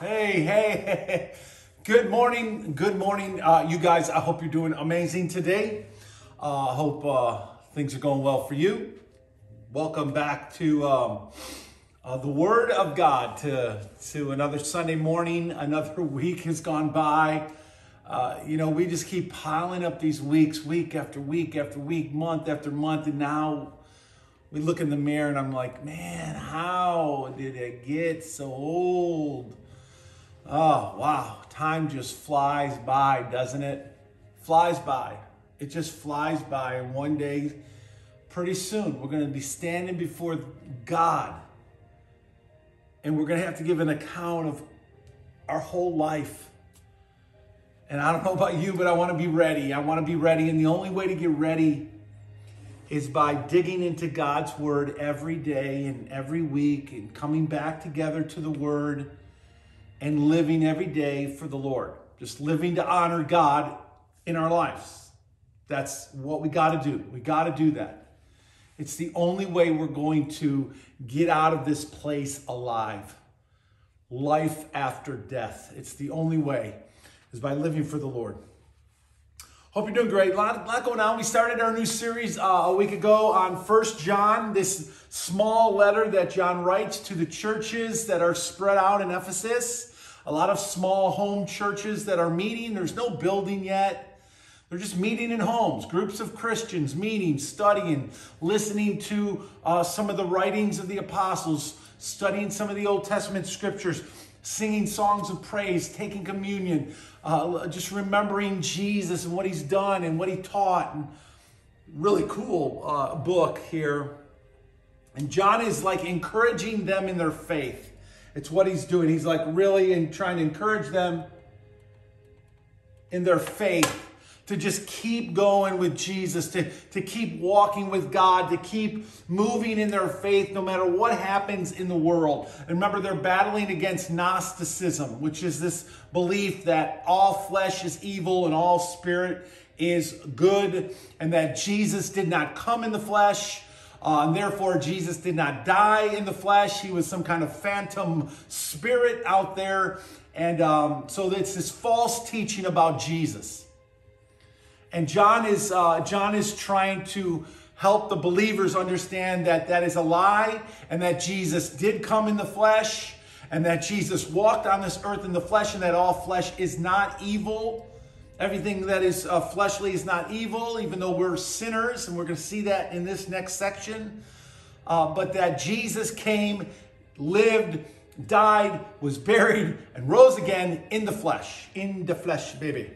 Hey, hey, hey. Good morning. Good morning, uh, you guys. I hope you're doing amazing today. Uh, I hope uh, things are going well for you. Welcome back to um, uh, the Word of God, to, to another Sunday morning. Another week has gone by. Uh, you know, we just keep piling up these weeks, week after week after week, month after month, and now we look in the mirror and I'm like, man, how did it get so old? Oh, wow. Time just flies by, doesn't it? Flies by. It just flies by. And one day, pretty soon, we're going to be standing before God. And we're going to have to give an account of our whole life. And I don't know about you, but I want to be ready. I want to be ready. And the only way to get ready is by digging into God's word every day and every week and coming back together to the word and living every day for the Lord. Just living to honor God in our lives. That's what we got to do. We got to do that. It's the only way we're going to get out of this place alive. Life after death. It's the only way is by living for the Lord. Hope you're doing great. A lot, a lot going on. We started our new series uh, a week ago on First John, this small letter that John writes to the churches that are spread out in Ephesus. A lot of small home churches that are meeting. There's no building yet. They're just meeting in homes, groups of Christians meeting, studying, listening to uh, some of the writings of the apostles, studying some of the Old Testament scriptures, singing songs of praise, taking communion, uh, just remembering Jesus and what he's done and what he taught. And really cool uh, book here. And John is like encouraging them in their faith. It's what he's doing. He's like really in trying to encourage them in their faith to just keep going with Jesus, to, to keep walking with God, to keep moving in their faith no matter what happens in the world. And remember, they're battling against Gnosticism, which is this belief that all flesh is evil and all spirit is good, and that Jesus did not come in the flesh. Uh, and therefore, Jesus did not die in the flesh. He was some kind of phantom spirit out there. And um, so it's this false teaching about Jesus. And John is, uh, John is trying to help the believers understand that that is a lie and that Jesus did come in the flesh and that Jesus walked on this earth in the flesh and that all flesh is not evil. Everything that is uh, fleshly is not evil, even though we're sinners, and we're going to see that in this next section. Uh, but that Jesus came, lived, died, was buried, and rose again in the flesh. In the flesh, baby.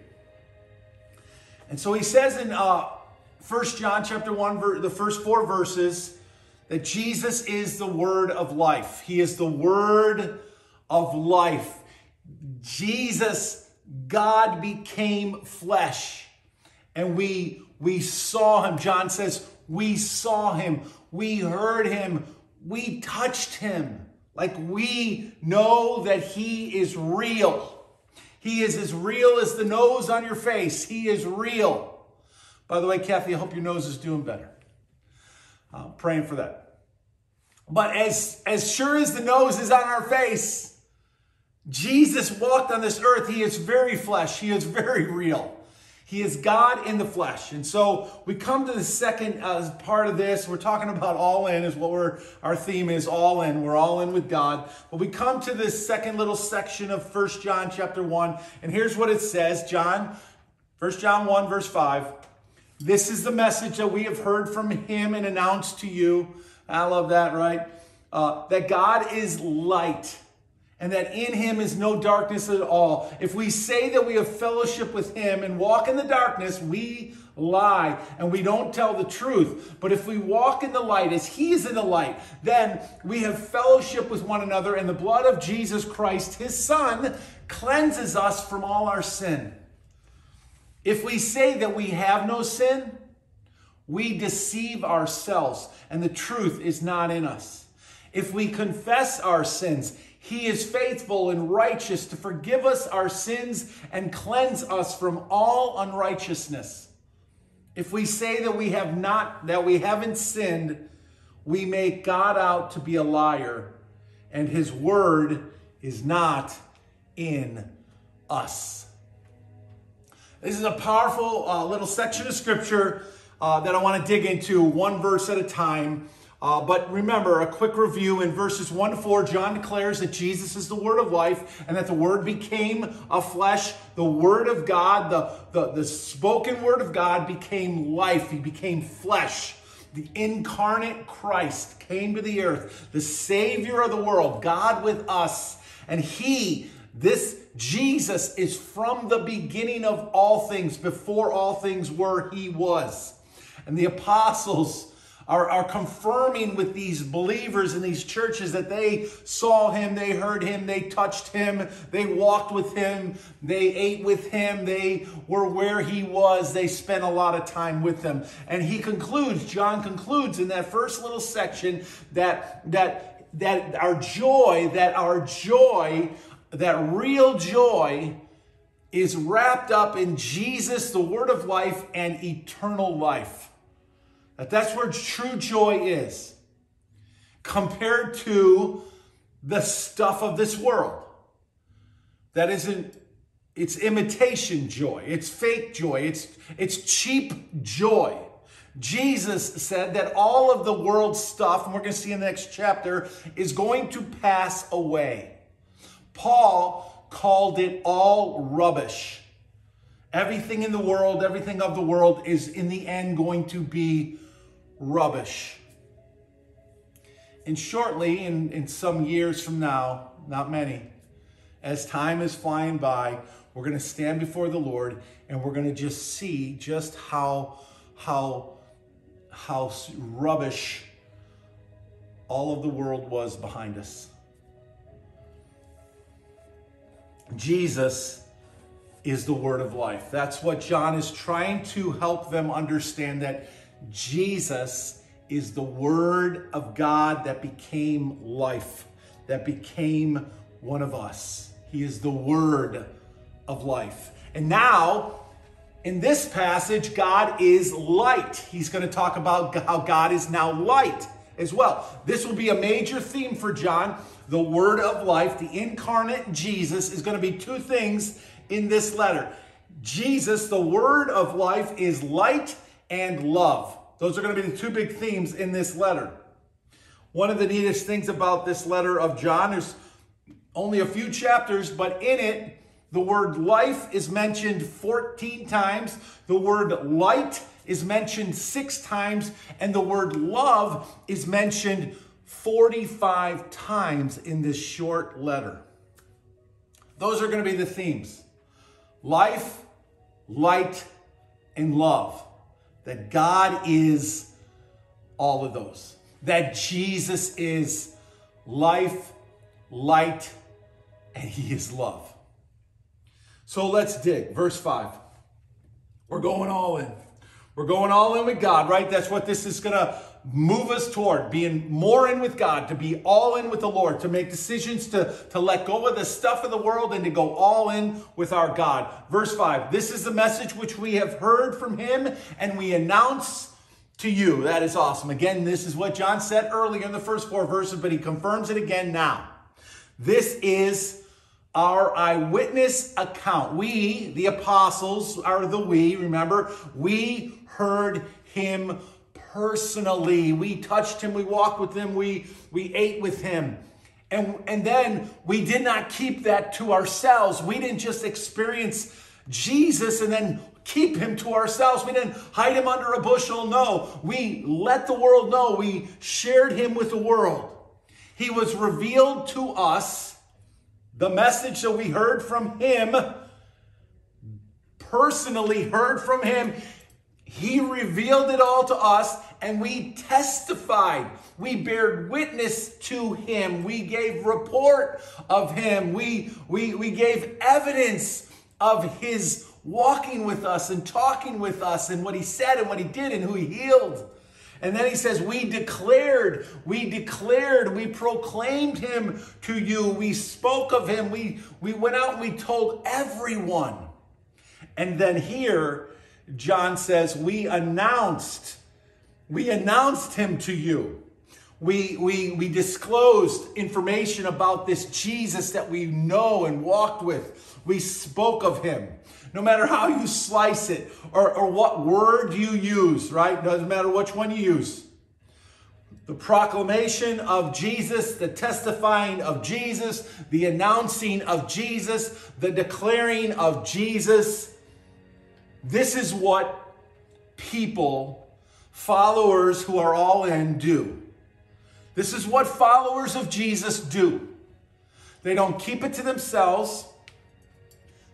And so he says in uh, 1 John chapter 1, the first four verses, that Jesus is the word of life. He is the word of life. Jesus, God became flesh. And we we saw him. John says, we saw him, we heard him, we touched him. Like we know that he is real. He is as real as the nose on your face. He is real. By the way, Kathy, I hope your nose is doing better. I'm praying for that. But as, as sure as the nose is on our face, Jesus walked on this earth. He is very flesh. He is very real. He is God in the flesh. And so we come to the second uh, part of this. We're talking about all in, is what we're, our theme is all in. We're all in with God. But we come to this second little section of First John chapter 1. And here's what it says John, First John 1, verse 5. This is the message that we have heard from him and announced to you. I love that, right? Uh, that God is light and that in him is no darkness at all. If we say that we have fellowship with him and walk in the darkness, we lie and we don't tell the truth. But if we walk in the light as he is in the light, then we have fellowship with one another, and the blood of Jesus Christ, his son, cleanses us from all our sin. If we say that we have no sin, we deceive ourselves, and the truth is not in us. If we confess our sins, he is faithful and righteous to forgive us our sins and cleanse us from all unrighteousness. If we say that we have not that we haven't sinned, we make God out to be a liar, and his word is not in us. This is a powerful uh, little section of scripture uh, that I want to dig into one verse at a time. Uh, but remember, a quick review in verses 1 to 4, John declares that Jesus is the Word of life and that the Word became a flesh. The Word of God, the, the, the spoken Word of God, became life. He became flesh. The incarnate Christ came to the earth, the Savior of the world, God with us. And He, this Jesus, is from the beginning of all things. Before all things were, He was. And the apostles, are, are confirming with these believers in these churches that they saw him, they heard him, they touched him, they walked with him, they ate with him, they were where he was, they spent a lot of time with him. And he concludes, John concludes in that first little section that that that our joy, that our joy, that real joy is wrapped up in Jesus, the word of life, and eternal life. That that's where true joy is compared to the stuff of this world. That isn't it's imitation joy. It's fake joy. It's it's cheap joy. Jesus said that all of the world's stuff, and we're going to see in the next chapter, is going to pass away. Paul called it all rubbish. Everything in the world, everything of the world is in the end going to be rubbish. And shortly, in, in some years from now, not many, as time is flying by, we're going to stand before the Lord and we're going to just see just how, how, how rubbish all of the world was behind us. Jesus is the word of life. That's what John is trying to help them understand that Jesus is the Word of God that became life, that became one of us. He is the Word of life. And now, in this passage, God is light. He's going to talk about how God is now light as well. This will be a major theme for John. The Word of life, the incarnate Jesus, is going to be two things in this letter. Jesus, the Word of life, is light and love. Those are going to be the two big themes in this letter. One of the neatest things about this letter of John is only a few chapters, but in it, the word life is mentioned 14 times, the word light is mentioned six times, and the word love is mentioned 45 times in this short letter. Those are going to be the themes life, light, and love that God is all of those, that Jesus is life, light, and He is love. So let's dig. Verse 5. We're going all in. We're going all in with God, right? That's what this is going to move us toward being more in with God, to be all in with the Lord, to make decisions to, to let go of the stuff of the world and to go all in with our God. Verse 5 This is the message which we have heard from him and we announce to you. That is awesome. Again, this is what John said earlier in the first four verses, but he confirms it again now. This is our eyewitness account. We, the apostles, are the we, remember, we heard him personally. We touched him, we walked with him, we, we ate with him. And, and then we did not keep that to ourselves. We didn't just experience Jesus and then keep him to ourselves. We didn't hide him under a bushel. No, we let the world know. We shared him with the world. He was revealed to us. The message that we heard from him, personally heard from him, he revealed it all to us, and we testified. We bared witness to him. We gave report of him. We, we, we gave evidence of his walking with us and talking with us and what he said and what he did and who he healed. And then he says, We declared, we declared, we proclaimed him to you. We spoke of him. We, we went out and we told everyone. And then here, John says, We announced, we announced him to you. We, we, we disclosed information about this Jesus that we know and walked with. We spoke of him. No matter how you slice it or, or what word you use, right? Doesn't matter which one you use. The proclamation of Jesus, the testifying of Jesus, the announcing of Jesus, the declaring of Jesus. This is what people, followers who are all in, do. This is what followers of Jesus do. They don't keep it to themselves.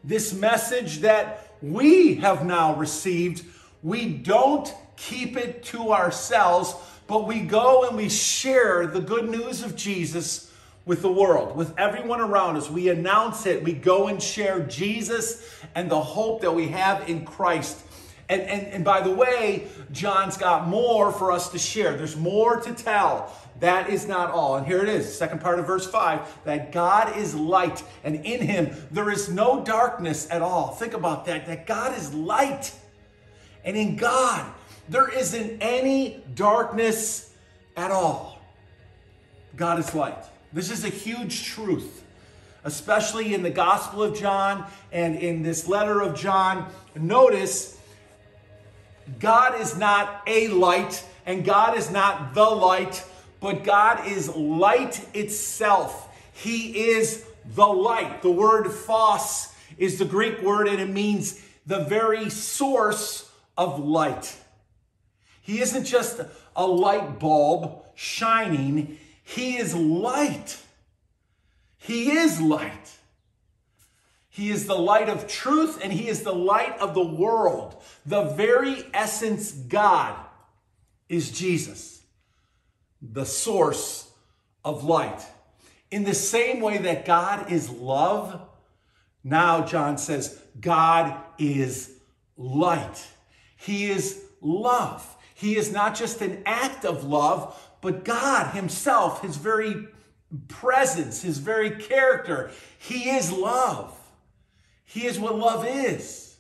This message that we have now received, we don't keep it to ourselves, but we go and we share the good news of Jesus with the world, with everyone around us. We announce it. We go and share Jesus and the hope that we have in Christ. And, and, and by the way, John's got more for us to share. There's more to tell. That is not all. And here it is, second part of verse 5 that God is light, and in him there is no darkness at all. Think about that, that God is light. And in God, there isn't any darkness at all. God is light. This is a huge truth, especially in the Gospel of John and in this letter of John. Notice, God is not a light, and God is not the light but God is light itself. He is the light. The word phos is the Greek word and it means the very source of light. He isn't just a light bulb shining, He is light. He is light. He is the light of truth and He is the light of the world. The very essence God is Jesus the source of light. In the same way that God is love, now John says, God is light. He is love. He is not just an act of love, but God Himself, His very presence, His very character, He is love. He is what love is.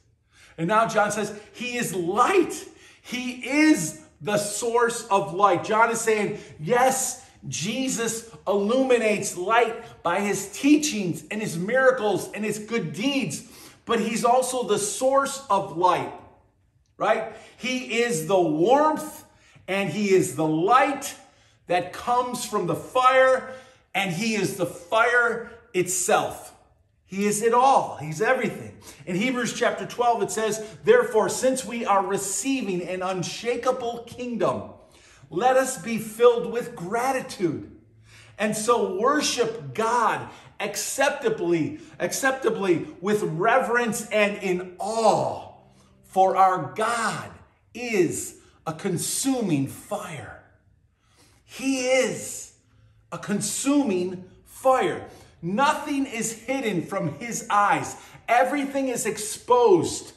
And now John says, He is light. He is the source of light. John is saying, yes, Jesus illuminates light by his teachings and his miracles and his good deeds, but he's also the source of light, right? He is the warmth and he is the light that comes from the fire, and he is the fire itself. He is it all. He's everything. In Hebrews chapter 12, it says, Therefore, since we are receiving an unshakable kingdom, let us be filled with gratitude. And so worship God acceptably, acceptably with reverence and in awe. For our God is a consuming fire. He is a consuming fire. Nothing is hidden from his eyes. Everything is exposed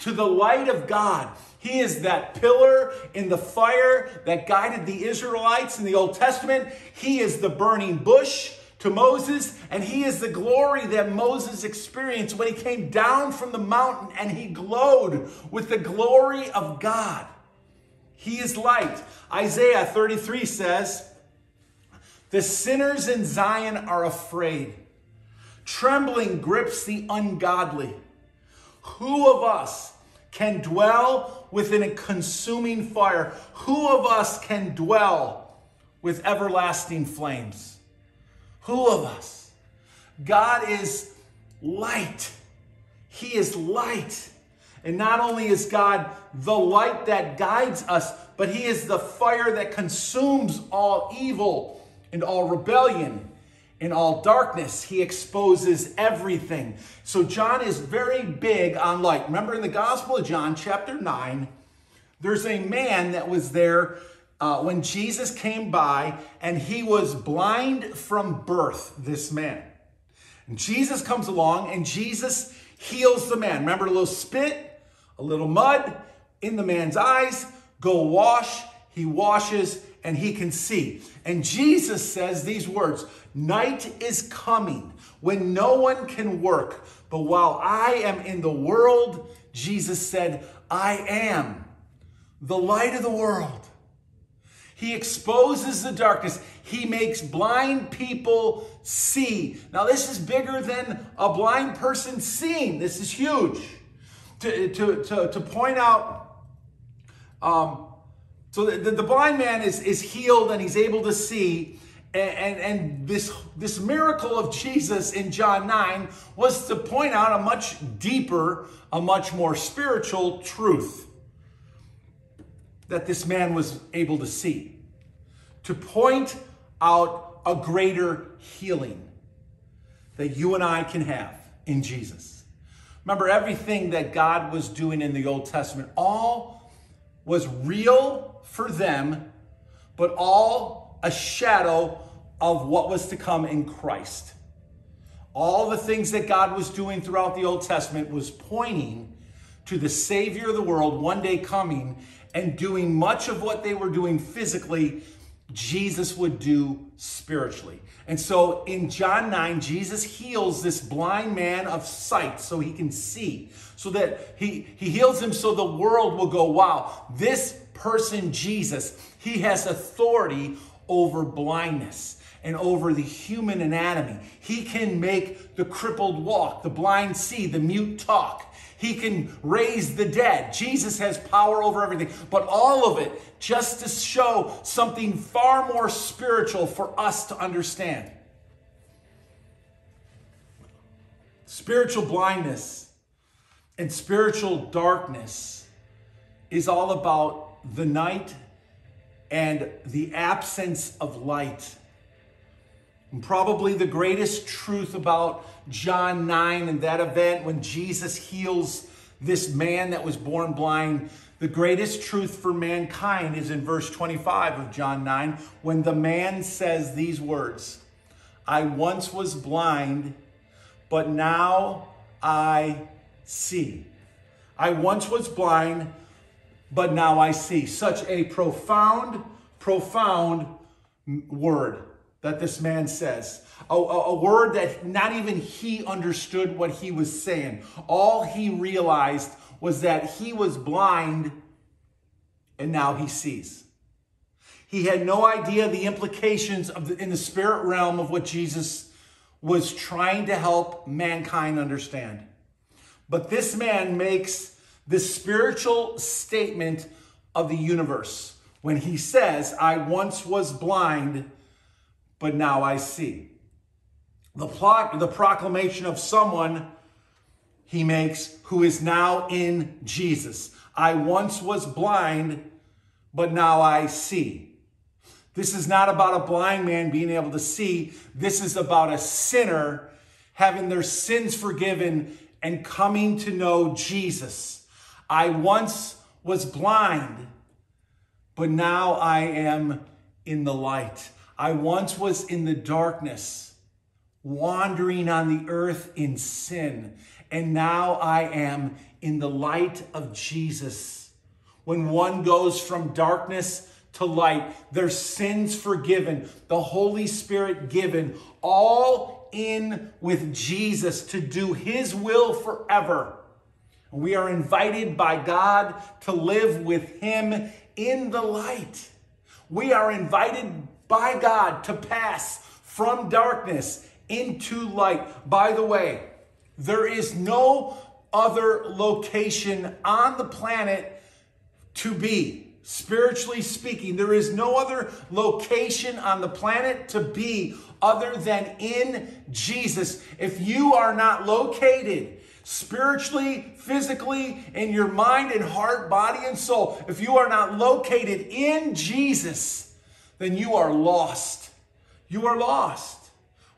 to the light of God. He is that pillar in the fire that guided the Israelites in the Old Testament. He is the burning bush to Moses, and he is the glory that Moses experienced when he came down from the mountain and he glowed with the glory of God. He is light. Isaiah 33 says, the sinners in Zion are afraid. Trembling grips the ungodly. Who of us can dwell within a consuming fire? Who of us can dwell with everlasting flames? Who of us? God is light. He is light. And not only is God the light that guides us, but He is the fire that consumes all evil and all rebellion and all darkness. He exposes everything. So John is very big on light. Remember in the Gospel of John, chapter 9, there's a man that was there uh, when Jesus came by, and he was blind from birth, this man. And Jesus comes along, and Jesus heals the man. Remember a little spit, a little mud in the man's eyes, go wash. He washes, and he can see. And Jesus says these words Night is coming when no one can work. But while I am in the world, Jesus said, I am the light of the world. He exposes the darkness. He makes blind people see. Now, this is bigger than a blind person seeing. This is huge. To, to, to, to point out, um, so the, the blind man is, is healed and he's able to see. And, and, and, this, this miracle of Jesus in John 9 was to point out a much deeper, a much more spiritual truth that this man was able to see. To point out a greater healing that you and I can have in Jesus. Remember, everything that God was doing in the Old Testament, all was real for them, but all a shadow of what was to come in Christ. All the things that God was doing throughout the Old Testament was pointing to the Savior of the world one day coming and doing much of what they were doing physically, Jesus would do spiritually. And so in John 9, Jesus heals this blind man of sight so he can see, so that he, he heals him so the world will go, wow, this person, Jesus, he has authority over blindness and over the human anatomy. He can make the crippled walk, the blind see, the mute talk. He can raise the dead. Jesus has power over everything. But all of it just to show something far more spiritual for us to understand. Spiritual blindness and spiritual darkness is all about the night and the absence of light. And probably the greatest truth about John 9 and that event when Jesus heals this man that was born blind, the greatest truth for mankind is in verse 25 of John 9 when the man says these words I once was blind, but now I see. I once was blind, but now I see. Such a profound, profound word that this man says. A, a, word that not even he understood what he was saying. All he realized was that he was blind and now he sees. He had no idea the implications of the, in the spirit realm of what Jesus was trying to help mankind understand. But this man makes the spiritual statement of the universe when he says, I once was blind but now I see. The, plot, the proclamation of someone he makes who is now in Jesus. I once was blind, but now I see. This is not about a blind man being able to see. This is about a sinner having their sins forgiven and coming to know Jesus. I once was blind, but now I am in the light. I once was in the darkness, wandering on the earth in sin, and now I am in the light of Jesus. When one goes from darkness to light, their sins forgiven, the Holy Spirit given, all in with Jesus to do his will forever. We are invited by God to live with him in the light. We are invited by God to pass from darkness into light. By the way, there is no other location on the planet to be. Spiritually speaking, there is no other location on the planet to be other than in Jesus. If you are not located spiritually, physically, in your mind and heart, body and soul, if you are not located in Jesus, then you are lost. You are lost.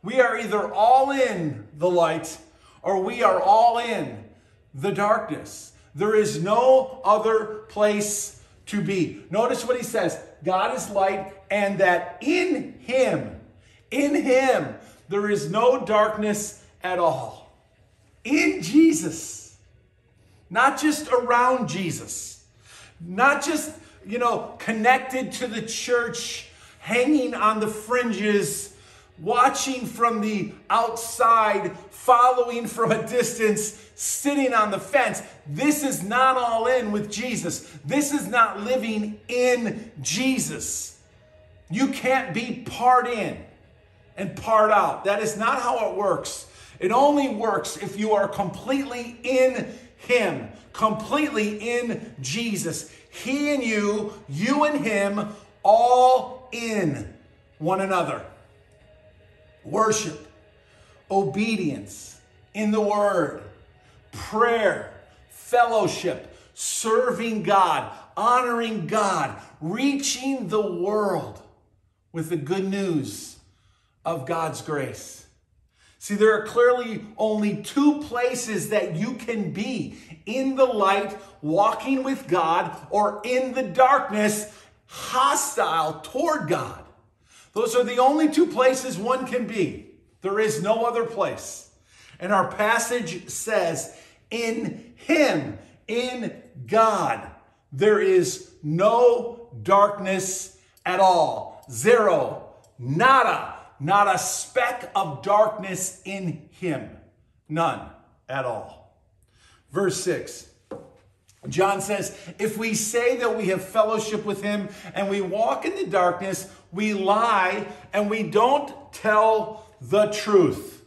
We are either all in the light or we are all in the darkness. There is no other place to be. Notice what he says God is light, and that in him, in him, there is no darkness at all. In Jesus, not just around Jesus, not just, you know, connected to the church hanging on the fringes, watching from the outside, following from a distance, sitting on the fence. This is not all in with Jesus. This is not living in Jesus. You can't be part in and part out. That is not how it works. It only works if you are completely in Him, completely in Jesus. He and you, you and Him, all in one another. Worship, obedience in the Word, prayer, fellowship, serving God, honoring God, reaching the world with the good news of God's grace. See, there are clearly only two places that you can be in the light, walking with God, or in the darkness, hostile toward God. Those are the only two places one can be. There is no other place. And our passage says, in Him, in God, there is no darkness at all. Zero, nada, not a speck of darkness in Him. None at all. Verse 6. John says, if we say that we have fellowship with him and we walk in the darkness, we lie and we don't tell the truth.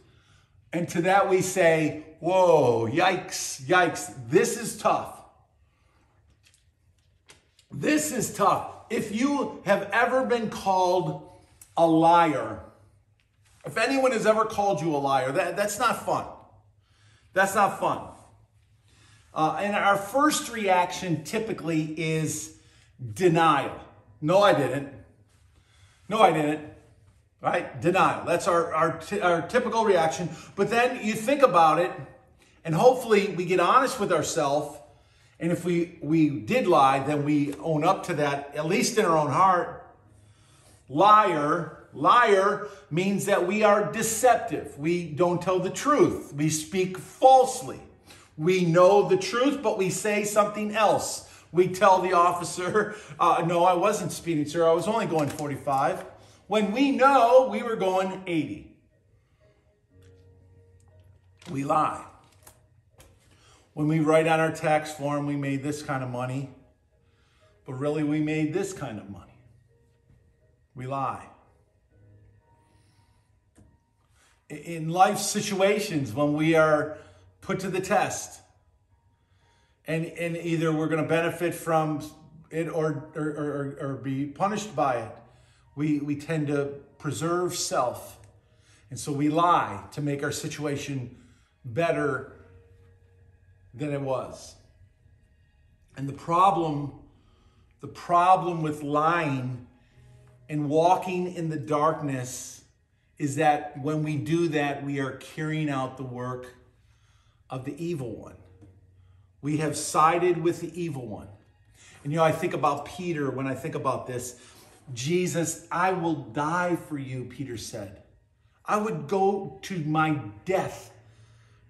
And to that we say, whoa, yikes, yikes, this is tough. This is tough. If you have ever been called a liar, if anyone has ever called you a liar, that, that's not fun. That's not fun. Uh, and our first reaction typically is denial. No, I didn't. No, I didn't. Right? Denial. That's our, our, our typical reaction. But then you think about it, and hopefully we get honest with ourselves. And if we, we did lie, then we own up to that, at least in our own heart. Liar, liar means that we are deceptive. We don't tell the truth. We speak falsely. We know the truth, but we say something else. We tell the officer, uh, no, I wasn't speeding, sir. I was only going 45. When we know we were going 80. We lie. When we write on our tax form, we made this kind of money, but really we made this kind of money. We lie. In life situations, when we are put to the test. And, and either we're going to benefit from it or, or, or, or be punished by it. We, we tend to preserve self. And so we lie to make our situation better than it was. And the problem, the problem with lying and walking in the darkness is that when we do that, we are carrying out the work of the evil one. We have sided with the evil one. And you know, I think about Peter when I think about this. Jesus, I will die for you, Peter said. I would go to my death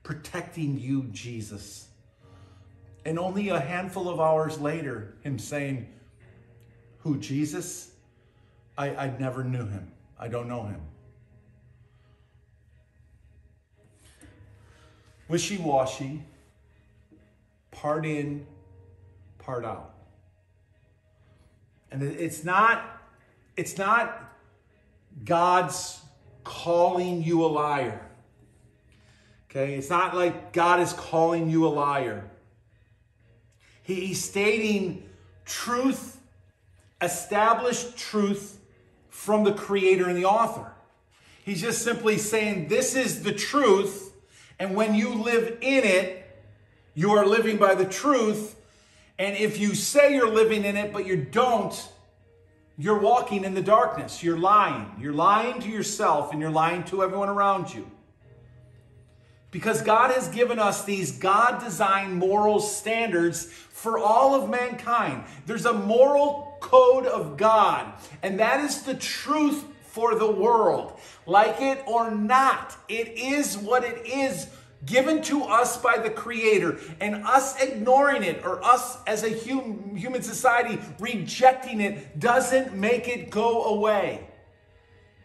protecting you, Jesus. And only a handful of hours later, him saying, Who, Jesus? I, I never knew him. I don't know him. Wishy washy, part in, part out. And it's not, it's not God's calling you a liar. Okay, it's not like God is calling you a liar. he's stating truth, established truth from the creator and the author. He's just simply saying, This is the truth and when you live in it, you are living by the truth. And if you say you're living in it, but you don't, you're walking in the darkness. You're lying. You're lying to yourself and you're lying to everyone around you. Because God has given us these God designed moral standards for all of mankind. There's a moral code of God, and that is the truth for the world. Like it or not, it is what it is given to us by the Creator, and us ignoring it or us as a hum, human society rejecting it doesn't make it go away.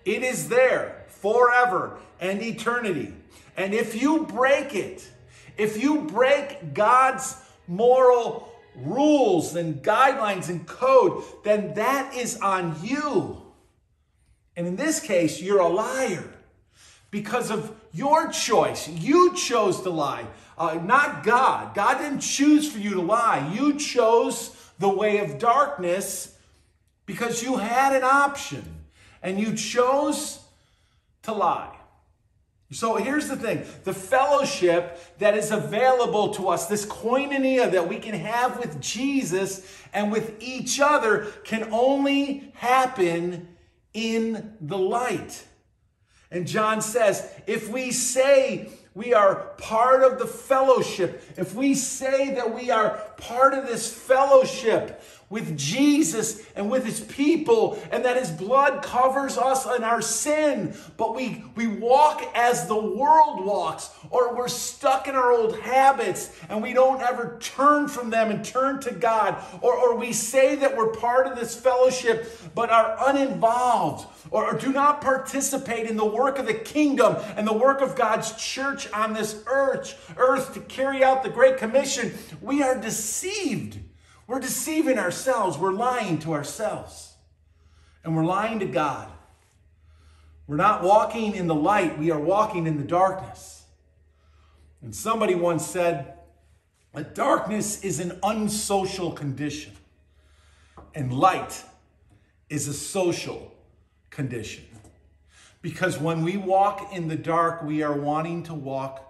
It is there forever and eternity. And if you break it, if you break God's moral rules and guidelines and code, then that is on you. And in this case, you're a liar because of your choice. You chose to lie, uh, not God. God didn't choose for you to lie. You chose the way of darkness because you had an option and you chose to lie. So here's the thing the fellowship that is available to us, this koinonia that we can have with Jesus and with each other, can only happen in the light. And John says, if we say we are part of the fellowship, if we say that we are part of this fellowship, with Jesus and with his people, and that his blood covers us in our sin. But we, we walk as the world walks, or we're stuck in our old habits and we don't ever turn from them and turn to God. Or, or we say that we're part of this fellowship but are uninvolved, or, or do not participate in the work of the kingdom and the work of God's church on this earth, earth to carry out the Great Commission. We are deceived. We're deceiving ourselves. We're lying to ourselves. And we're lying to God. We're not walking in the light, we are walking in the darkness. And somebody once said that darkness is an unsocial condition, and light is a social condition. Because when we walk in the dark, we are wanting to walk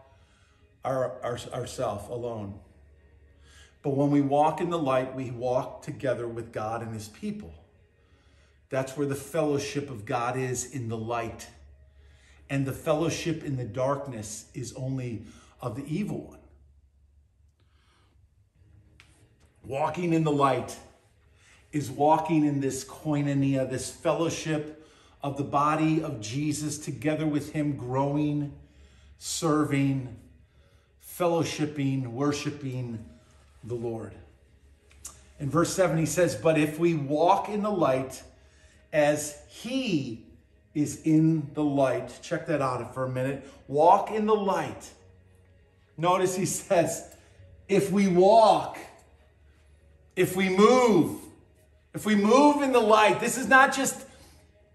our, our, ourselves alone. But when we walk in the light, we walk together with God and his people. That's where the fellowship of God is in the light. And the fellowship in the darkness is only of the evil one. Walking in the light is walking in this koinonia, this fellowship of the body of Jesus together with him, growing, serving, fellowshipping, worshiping the Lord. In verse 7, he says, But if we walk in the light as he is in the light, check that out for a minute. Walk in the light. Notice he says, If we walk, if we move, if we move in the light, this is not just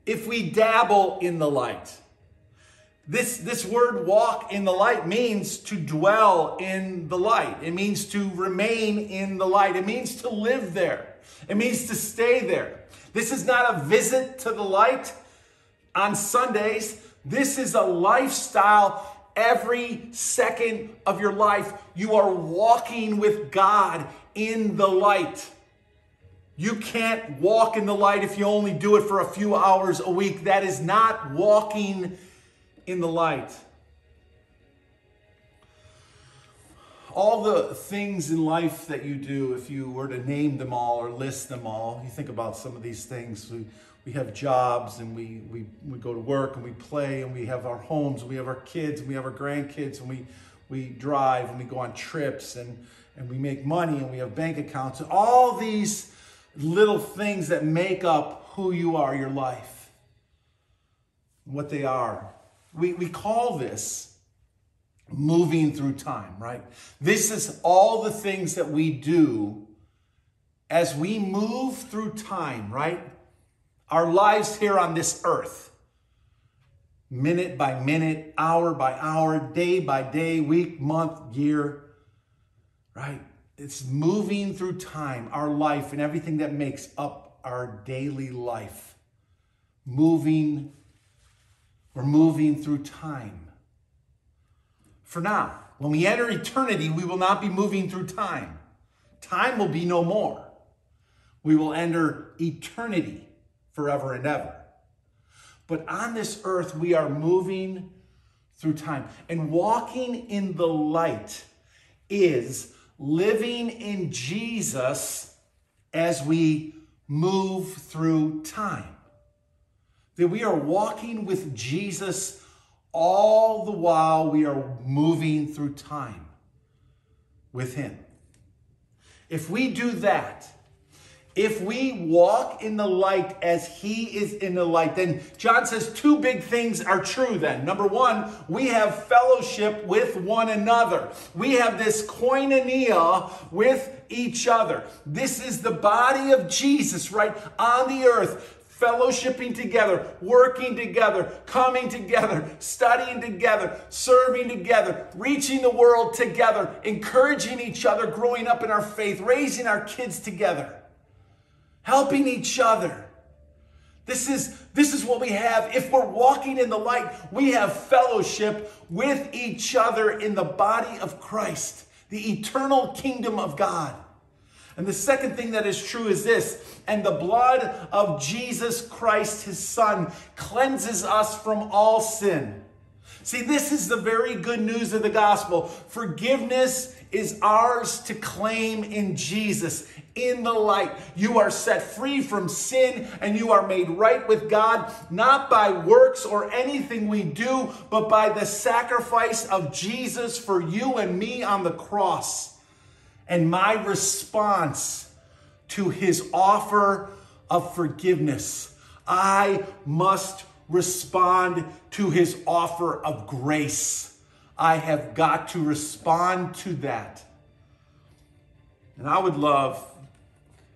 if we dabble in the light. This, this word walk in the light means to dwell in the light. It means to remain in the light. It means to live there. It means to stay there. This is not a visit to the light on Sundays. This is a lifestyle every second of your life. You are walking with God in the light. You can't walk in the light if you only do it for a few hours a week. That is not walking in the light. All the things in life that you do, if you were to name them all or list them all, you think about some of these things. We, we have jobs and we, we, we go to work and we play and we have our homes and we have our kids and we have our grandkids and we, we drive and we go on trips and, and we make money and we have bank accounts and all these little things that make up who you are, your life, what they are. We, we call this moving through time, right? This is all the things that we do as we move through time, right? Our lives here on this earth, minute by minute, hour by hour, day by day, week, month, year, right? It's moving through time, our life, and everything that makes up our daily life. Moving we're moving through time. For now, when we enter eternity, we will not be moving through time. Time will be no more. We will enter eternity forever and ever. But on this earth, we are moving through time. And walking in the light is living in Jesus as we move through time that we are walking with Jesus all the while we are moving through time with Him. If we do that, if we walk in the light as he is in the light, then John says two big things are true then. Number one, we have fellowship with one another. We have this koinonia with each other. This is the body of Jesus, right, on the earth, fellowshipping together, working together, coming together, studying together, serving together, reaching the world together, encouraging each other, growing up in our faith, raising our kids together, helping each other. This is, this is what we have. If we're walking in the light, we have fellowship with each other in the body of Christ, the eternal kingdom of God. And the second thing that is true is this and the blood of Jesus Christ, his son, cleanses us from all sin. See, this is the very good news of the gospel. Forgiveness is ours to claim in Jesus in the light. You are set free from sin and you are made right with God, not by works or anything we do, but by the sacrifice of Jesus for you and me on the cross. And my response to his offer of forgiveness, I must respond to his offer of grace. I have got to respond to that. And I would love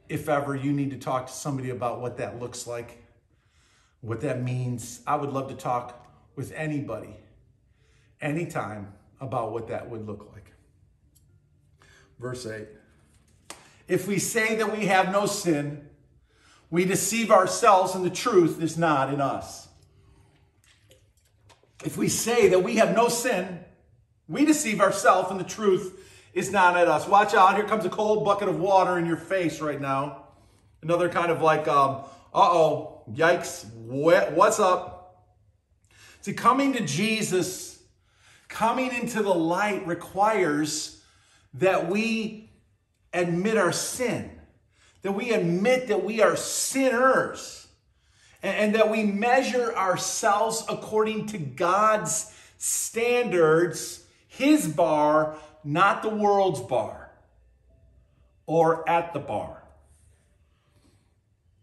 if ever you need to talk to somebody about what that looks like, what that means, I would love to talk with anybody, anytime, about what that would look like. Verse 8 If we say that we have no sin, we deceive ourselves and the truth is not in us. If we say that we have no sin, we deceive ourselves and the truth is not at us. Watch out. Here comes a cold bucket of water in your face right now. Another kind of like, um, uh oh, yikes, what's up? See, coming to Jesus, coming into the light requires that we admit our sin, that we admit that we are sinners, and, and that we measure ourselves according to God's standards, His bar, not the world's bar or at the bar.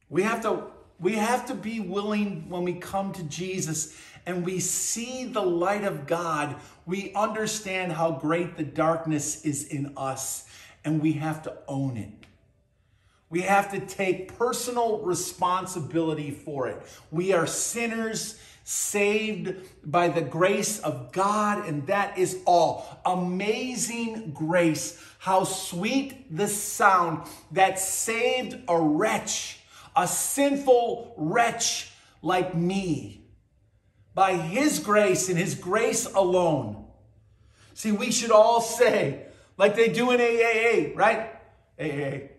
We have to we have to be willing when we come to Jesus and we see the light of God, we understand how great the darkness is in us and we have to own it. We have to take personal responsibility for it. We are sinners saved by the grace of God, and that is all. Amazing grace. How sweet the sound that saved a wretch, a sinful wretch like me, by His grace and His grace alone. See, we should all say, like they do in AAA, right? AAA.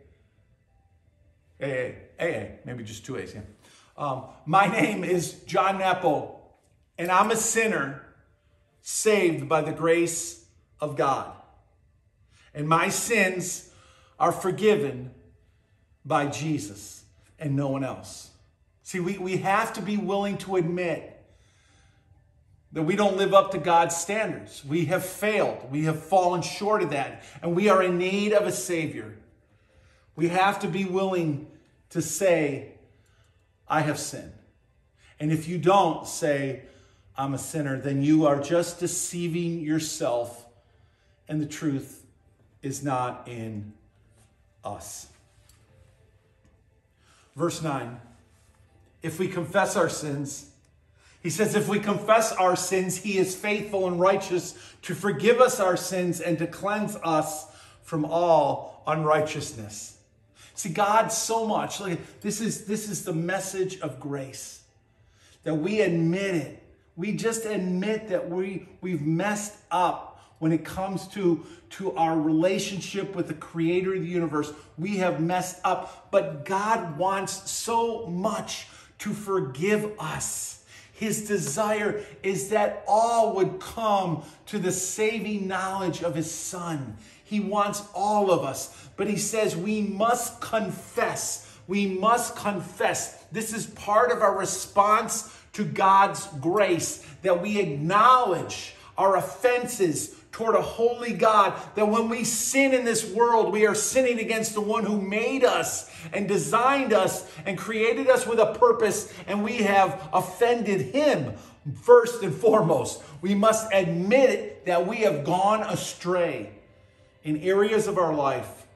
AA. AA. Maybe just two A's, yeah. Um, my name is John Nappo, and I'm a sinner saved by the grace of God. And my sins are forgiven by Jesus and no one else. See, we, we have to be willing to admit that we don't live up to God's standards. We have failed. We have fallen short of that. And we are in need of a Savior. We have to be willing to say, I have sinned. And if you don't say, I'm a sinner, then you are just deceiving yourself, and the truth is not in us. Verse 9 If we confess our sins, he says, if we confess our sins, he is faithful and righteous to forgive us our sins and to cleanse us from all unrighteousness. See, God so much, look, this is this is the message of grace. That we admit it. We just admit that we we've messed up when it comes to, to our relationship with the creator of the universe. We have messed up, but God wants so much to forgive us. His desire is that all would come to the saving knowledge of his son. He wants all of us. But he says we must confess. We must confess. This is part of our response to God's grace that we acknowledge our offenses toward a holy God. That when we sin in this world, we are sinning against the one who made us and designed us and created us with a purpose, and we have offended him first and foremost. We must admit that we have gone astray in areas of our life.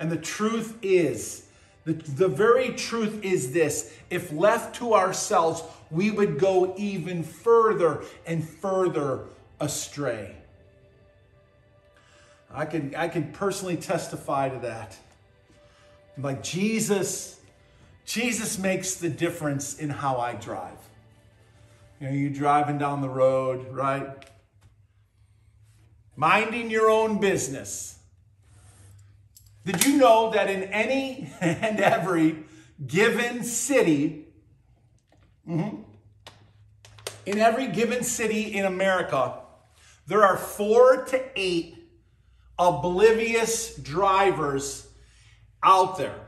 And the truth is The, the very truth is this if left to ourselves, we would go even further and further astray. I can, I can personally testify to that. Like Jesus, Jesus makes the difference in how I drive. You know, you driving down the road, right? Minding your own business. Did you know that in any and every given city, mm-hmm, in every given city in America, there are four to eight oblivious drivers out there.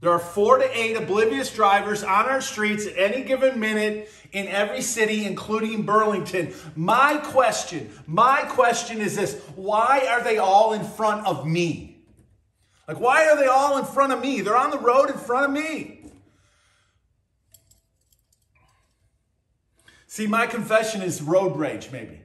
There are four to eight oblivious drivers on our streets at any given minute in every city, including Burlington. My question, my question is this why are they all in front of me? Like, why are they all in front of me? They're on the road in front of me. See, my confession is road rage, maybe.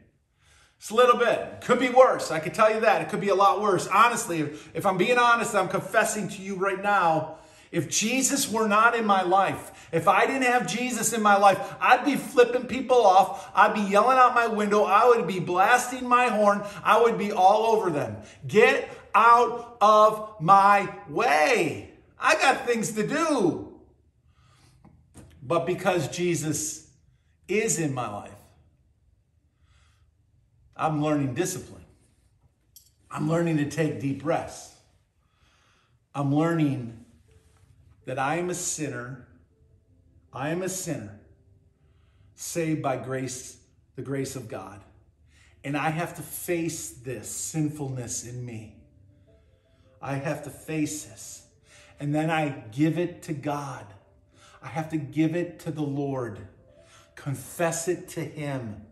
It's a little bit. Could be worse. I can tell you that. It could be a lot worse. Honestly, if, if I'm being honest, I'm confessing to you right now. If Jesus were not in my life, if I didn't have Jesus in my life, I'd be flipping people off. I'd be yelling out my window. I would be blasting my horn. I would be all over them. Get out of my way. I got things to do. But because Jesus is in my life, I'm learning discipline. I'm learning to take deep breaths. I'm learning that I am a sinner. I am a sinner saved by grace, the grace of God. And I have to face this sinfulness in me. I have to face this. And then I give it to God. I have to give it to the Lord, confess it to Him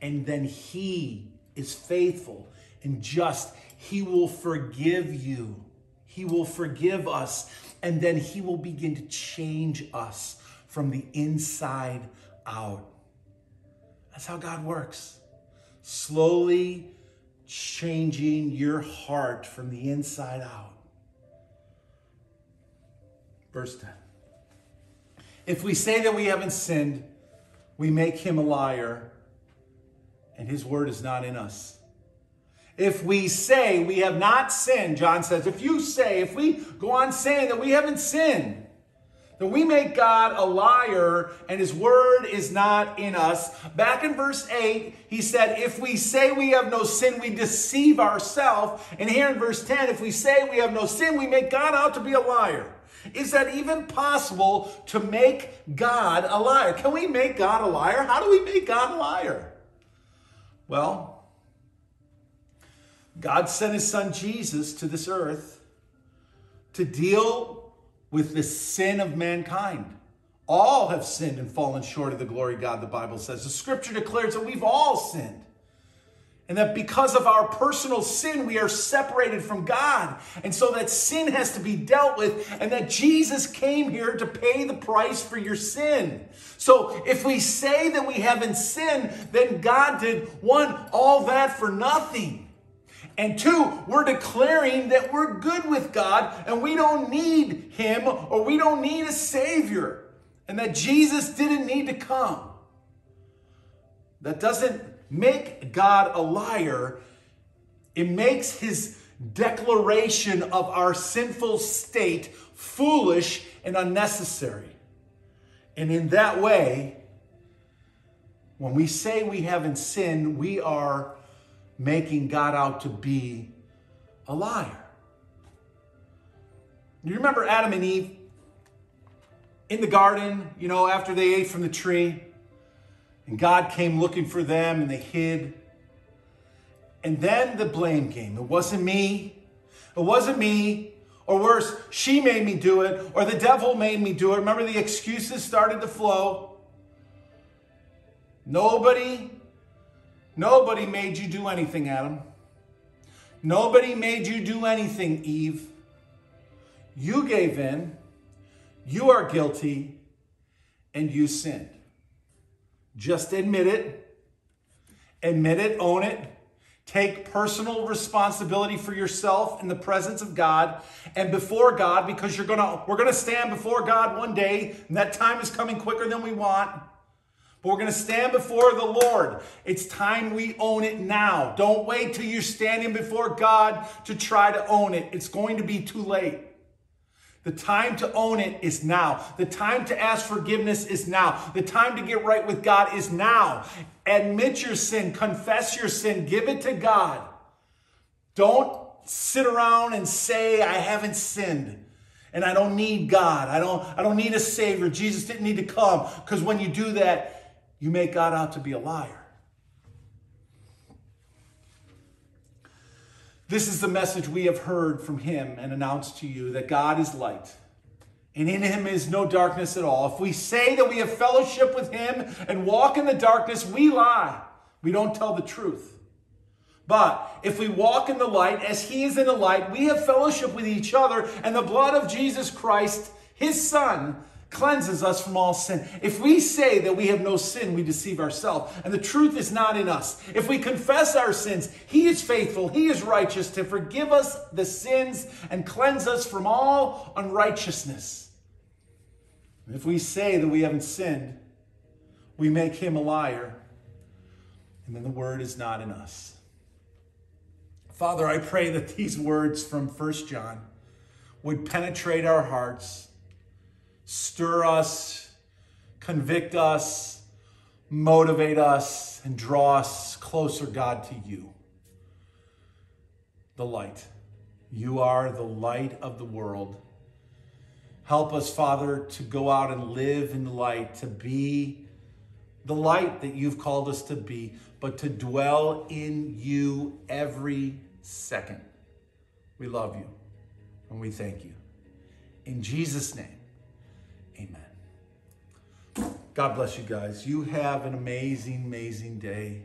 and then He is faithful and just. He will forgive you. He will forgive us. And then He will begin to change us from the inside out. That's how God works. Slowly changing your heart from the inside out. Verse 10. If we say that we haven't sinned, we make him a liar and his word is not in us. If we say we have not sinned, John says, if you say, if we go on saying that we haven't sinned, then we make God a liar and his word is not in us. Back in verse 8, he said, If we say we have no sin, we deceive ourselves. And here in verse 10, if we say we have no sin, we make God out to be a liar. Is that even possible to make God a liar? Can we make God a liar? How do we make God a liar? Well, God sent his son Jesus to this earth to deal with the sin of mankind. All have sinned and fallen short of the glory of God, the Bible says. The scripture declares that we've all sinned. And that because of our personal sin, we are separated from God. And so that sin has to be dealt with, and that Jesus came here to pay the price for your sin. So if we say that we haven't sinned, then God did one, all that for nothing. And two, we're declaring that we're good with God and we don't need Him or we don't need a Savior. And that Jesus didn't need to come. That doesn't make God a liar, it makes his declaration of our sinful state foolish and unnecessary. And in that way, when we say we haven't sinned, we are making God out to be a liar. You remember Adam and Eve in the garden, you know, after they ate from the tree? And God came looking for them and they hid. And then the blame came. It wasn't me. It wasn't me. Or worse, she made me do it, or the devil made me do it. Remember, the excuses started to flow. Nobody, nobody made you do anything, Adam. Nobody made you do anything, Eve. You gave in, you are guilty, and you sinned. Just admit it. Admit it, own it. Take personal responsibility for yourself in the presence of God and before God because you're going to we're going to stand before God one day and that time is coming quicker than we want. But we're going to stand before the Lord. It's time we own it now. Don't wait till you're standing before God to try to own it. It's going to be too late. The time to own it is now. The time to ask forgiveness is now. The time to get right with God is now. Admit your sin, confess your sin, give it to God. Don't sit around and say, I haven't sinned and I don't need God. I don't, I don't need a Savior. Jesus didn't need to come. Because when you do that, you make God out to be a liar. This is the message we have heard from him and announced to you that God is light, and in him is no darkness at all. If we say that we have fellowship with him and walk in the darkness, we lie. We don't tell the truth. But if we walk in the light as he is in the light, we have fellowship with each other, and the blood of Jesus Christ, his son, cleanses us from all sin. If we say that we have no sin, we deceive ourselves, and the truth is not in us. If we confess our sins, He is faithful, He is righteous to forgive us the sins and cleanse us from all unrighteousness. if we say that we haven't sinned, we make Him a liar, and then the word is not in us. Father, I pray that these words from First John would penetrate our hearts stir us, convict us, motivate us, and draw us closer, God, to you. The light. You are the light of the world. Help us, Father, to go out and live in the light, to be the light that you've called us to be, but to dwell in you every second. We love you and we thank you. In Jesus' name. God bless you guys. You have an amazing, amazing day.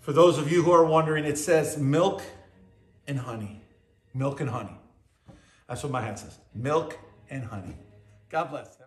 For those of you who are wondering, it says milk and honey. Milk and honey. That's what my hat says. Milk and honey. God bless.